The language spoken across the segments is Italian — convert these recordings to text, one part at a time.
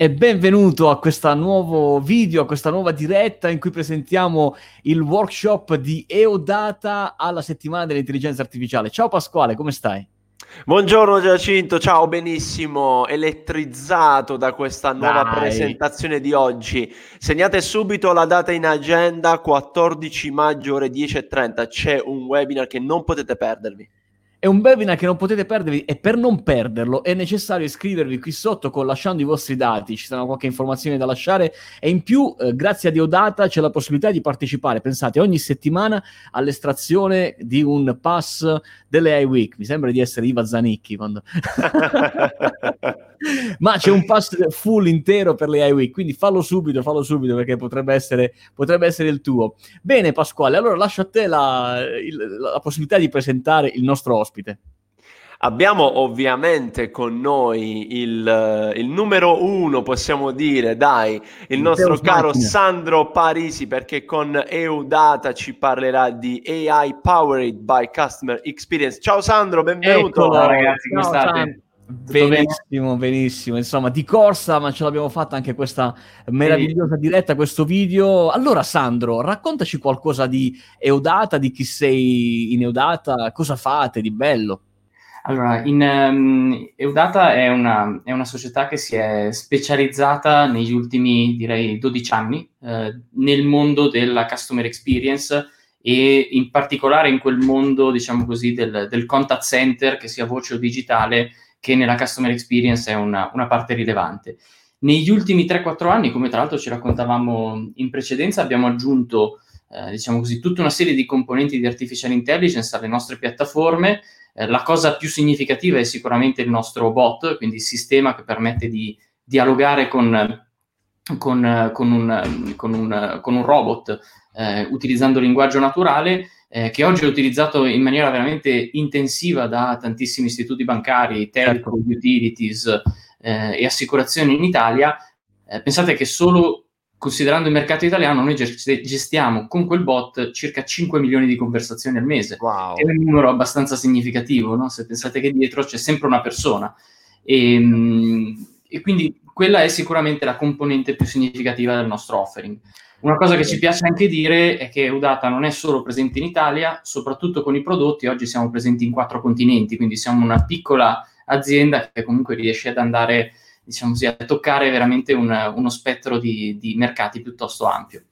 e benvenuto a questo nuovo video, a questa nuova diretta in cui presentiamo il workshop di EOData alla settimana dell'intelligenza artificiale. Ciao Pasquale, come stai? Buongiorno Giacinto, ciao, benissimo, elettrizzato da questa nuova Dai. presentazione di oggi. Segnate subito la data in agenda, 14 maggio ore 10.30, c'è un webinar che non potete perdervi. È un webinar che non potete perdervi e per non perderlo è necessario iscrivervi qui sotto con lasciando i vostri dati, ci saranno qualche informazione da lasciare e in più eh, grazie a Deodata c'è la possibilità di partecipare, pensate, ogni settimana all'estrazione di un pass delle AI Week, mi sembra di essere Iva Zanicchi quando... ma c'è un pass full intero per le AI Week, quindi fallo subito, fallo subito perché potrebbe essere, potrebbe essere il tuo. Bene Pasquale, allora lascio a te la, il, la possibilità di presentare il nostro ospite. Abbiamo ovviamente con noi il, il, numero uno, possiamo dire, dai, il, il nostro caro macchina. Sandro Parisi, perché con EUData ci parlerà di AI Powered by Customer Experience. Ciao Sandro, benvenuto. Eccolo, ragazzi, come Ciao, state? Sandro. Benissimo, benissimo. Insomma, di corsa, ma ce l'abbiamo fatta anche questa meravigliosa diretta, questo video. Allora, Sandro, raccontaci qualcosa di Eudata, di chi sei in Eudata, cosa fate di bello? Allora, in, um, Eudata è una, è una, società che si è specializzata negli ultimi, direi, 12 anni eh, nel mondo della customer experience e in particolare in quel mondo, diciamo così, del, del contact center, che sia voce o digitale, che nella customer experience è una, una parte rilevante. Negli ultimi 3-4 anni, come tra l'altro ci raccontavamo in precedenza, abbiamo aggiunto, eh, diciamo così, tutta una serie di componenti di artificial intelligence alle nostre piattaforme. Eh, la cosa più significativa è sicuramente il nostro bot, quindi il sistema che permette di dialogare con, con, con, un, con un, un, robot eh, utilizzando linguaggio naturale eh, che oggi è utilizzato in maniera veramente intensiva da tantissimi istituti bancari, telco, certo. utilities eh, e assicurazioni in Italia, eh, pensate che solo considerando il mercato italiano noi gestiamo con quel bot circa 5 milioni di conversazioni al mese. Wow. È un numero abbastanza significativo, no? se pensate che dietro c'è sempre una persona. E, ehm, e quindi quella è sicuramente la componente più significativa del nostro offering. Una cosa che ci piace anche dire è che Udata non è solo presente in Italia, soprattutto con i prodotti, oggi siamo presenti in quattro continenti, quindi siamo una piccola azienda che comunque riesce ad andare, diciamo così, a toccare veramente un, uno spettro di, di mercati piuttosto ampio.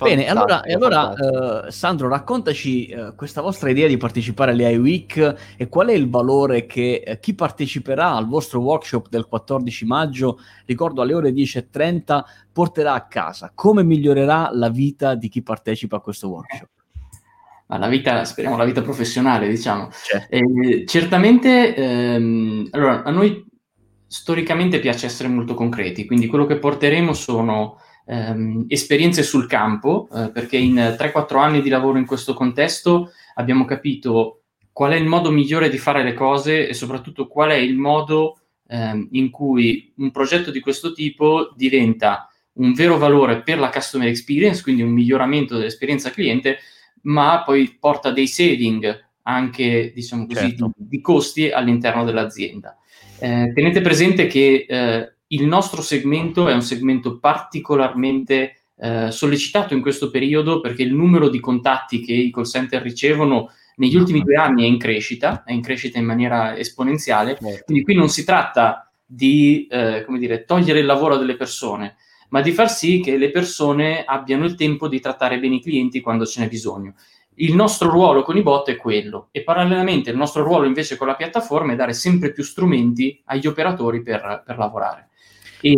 Bene, allora, allora uh, Sandro, raccontaci uh, questa vostra idea di partecipare alle AI Week e qual è il valore che uh, chi parteciperà al vostro workshop del 14 maggio, ricordo alle ore 10.30, porterà a casa. Come migliorerà la vita di chi partecipa a questo workshop? Ma la vita, speriamo la vita professionale, diciamo. Eh, certamente, ehm, allora, a noi storicamente piace essere molto concreti, quindi quello che porteremo sono ehm, esperienze sul campo, eh, perché in 3-4 anni di lavoro in questo contesto abbiamo capito qual è il modo migliore di fare le cose e soprattutto qual è il modo ehm, in cui un progetto di questo tipo diventa un vero valore per la customer experience, quindi un miglioramento dell'esperienza cliente, ma poi porta dei saving anche, diciamo così, certo. di, di, costi all'interno dell'azienda. Eh, tenete presente che eh, il nostro segmento è un segmento particolarmente eh, sollecitato in questo periodo perché il numero di contatti che i call center ricevono negli ultimi due anni è in crescita, è in crescita in maniera esponenziale, certo. quindi qui non si tratta di eh, come dire, togliere il lavoro delle persone, ma di far sì che le persone abbiano il tempo di trattare bene i clienti quando ce n'è bisogno. Il nostro ruolo con i bot è quello e parallelamente il nostro ruolo invece con la piattaforma è dare sempre più strumenti agli operatori per, per lavorare. E,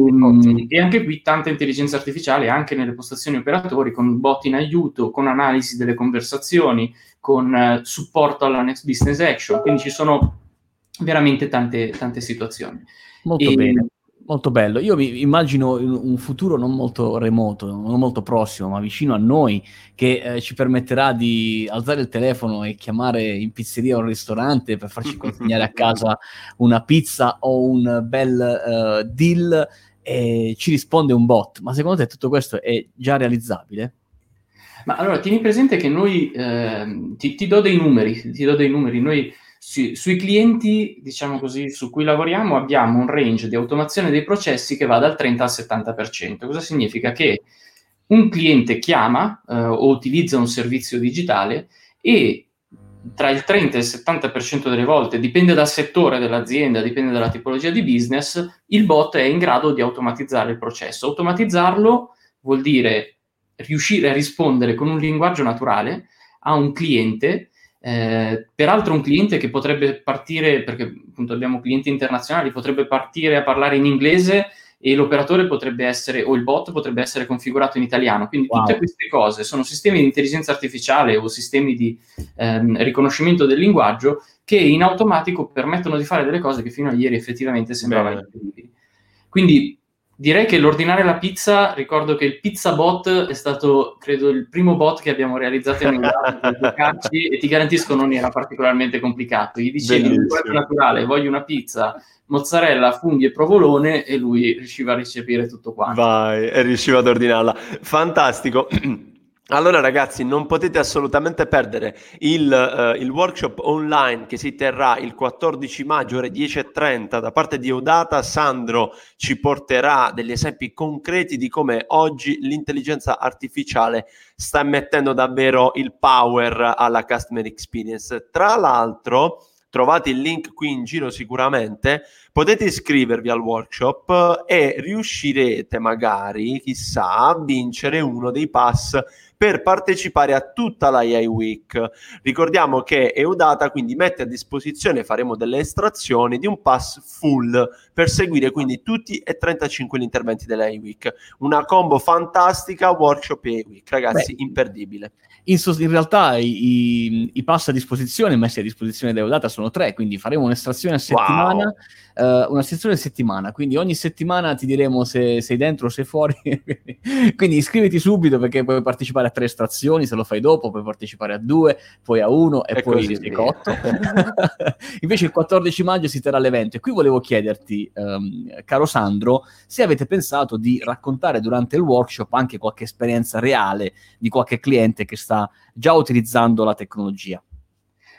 e, anche qui tanta intelligenza artificiale anche nelle postazioni operatori con bot in aiuto, con analisi delle conversazioni, con uh, supporto alla next business action. Quindi ci sono veramente tante, tante situazioni. Molto e, bene. Molto bello. Io mi immagino un futuro non molto remoto, non molto prossimo, ma vicino a noi, che eh, ci permetterà di alzare il telefono e chiamare in pizzeria o un ristorante per farci consegnare a casa una pizza o un bel uh, deal e ci risponde un bot. Ma secondo te tutto questo è già realizzabile? Ma allora tieni presente che noi, eh, ti, ti, do dei numeri, ti do dei numeri, noi Su, sui clienti, diciamo così, su cui lavoriamo abbiamo un range di automazione dei processi che va dal 30 al 70%. Cosa significa? Che un cliente chiama eh, o utilizza un servizio digitale e tra il 30 e il 70% delle volte, dipende dal settore dell'azienda, dipende dalla tipologia di business, il bot è in grado di automatizzare il processo. Automatizzarlo vuol dire riuscire a rispondere con un linguaggio naturale a un cliente, eh, peraltro un cliente che potrebbe partire, perché appunto abbiamo clienti internazionali, potrebbe partire a parlare in inglese e l'operatore potrebbe essere, o il bot potrebbe essere configurato in italiano. Quindi wow. tutte queste cose sono sistemi di intelligenza artificiale o sistemi di ehm, riconoscimento del linguaggio che in automatico permettono di fare delle cose che fino a ieri effettivamente sembravano incredibili. Quindi direi che l'ordinare la pizza, ricordo che il pizza bot è stato, credo, il primo bot che abbiamo realizzato in Europa e ti garantisco non era particolarmente complicato. Gli dicevi in naturale, voglio una pizza mozzarella, funghi e provolone e lui riusciva a ricepire tutto quanto. Vai, e riusciva ad ordinarla. Fantastico. Allora ragazzi, non potete assolutamente perdere il, uh, il, workshop online che si terrà il 14 maggio ore 10.30 da parte di Eudata. Sandro ci porterà degli esempi concreti di come oggi l'intelligenza artificiale sta mettendo davvero il power alla customer experience. Tra l'altro, trovate il link qui in giro sicuramente, potete iscrivervi al workshop e riuscirete magari, chissà, a vincere uno dei pass per partecipare a tutta la AI Week. Ricordiamo che Eudata quindi mette a disposizione, faremo delle estrazioni di un pass full per seguire quindi tutti e 35 gli interventi dell'AI Week. Una combo fantastica, workshop AI Week, ragazzi, Beh. imperdibile. In, so- in realtà i, i, pass a disposizione, messi a disposizione da Eudata, sono tre, quindi faremo un'estrazione a settimana, wow. uh, una sessione a settimana, quindi ogni settimana ti diremo se sei dentro o sei fuori, quindi iscriviti subito perché puoi partecipare a tre estrazioni, se lo fai dopo puoi partecipare a due, poi a uno e, e poi sei cotto. Invece il 14 maggio si terrà l'evento e qui volevo chiederti, um, caro Sandro, se avete pensato di raccontare durante il workshop anche qualche esperienza reale di qualche cliente che sta sta già utilizzando la tecnologia.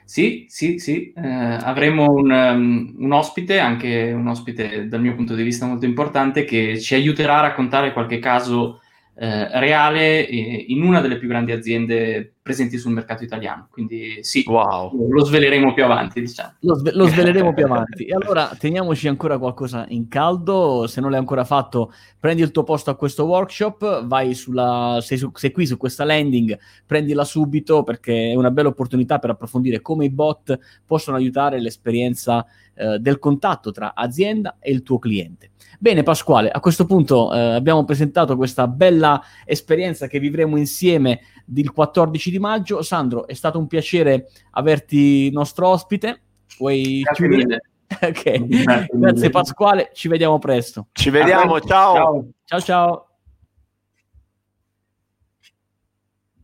Sì, sì, sì, eh, avremo un, um, un, ospite, anche un ospite dal mio punto di vista molto importante, che ci aiuterà a raccontare qualche caso eh, reale eh, in una delle più grandi aziende presenti sul mercato italiano. Quindi sì, wow. lo sveleremo più avanti, diciamo. Lo, sve- lo sveleremo più avanti. E allora teniamoci ancora qualcosa in caldo. Se non l'hai ancora fatto, prendi il tuo posto a questo workshop, vai sulla, sei, su, sei qui su questa landing, prendila subito perché è una bella opportunità per approfondire come i bot possono aiutare l'esperienza eh, del contatto tra azienda e il tuo cliente. Bene Pasquale, a questo punto eh, abbiamo presentato questa bella esperienza che vivremo insieme il 14 di maggio. Sandro, è stato un piacere averti nostro ospite. Vuoi Grazie mille. ok, Grazie, Grazie Pasquale, ci vediamo presto. Ci vediamo, ciao. Ciao ciao. ciao.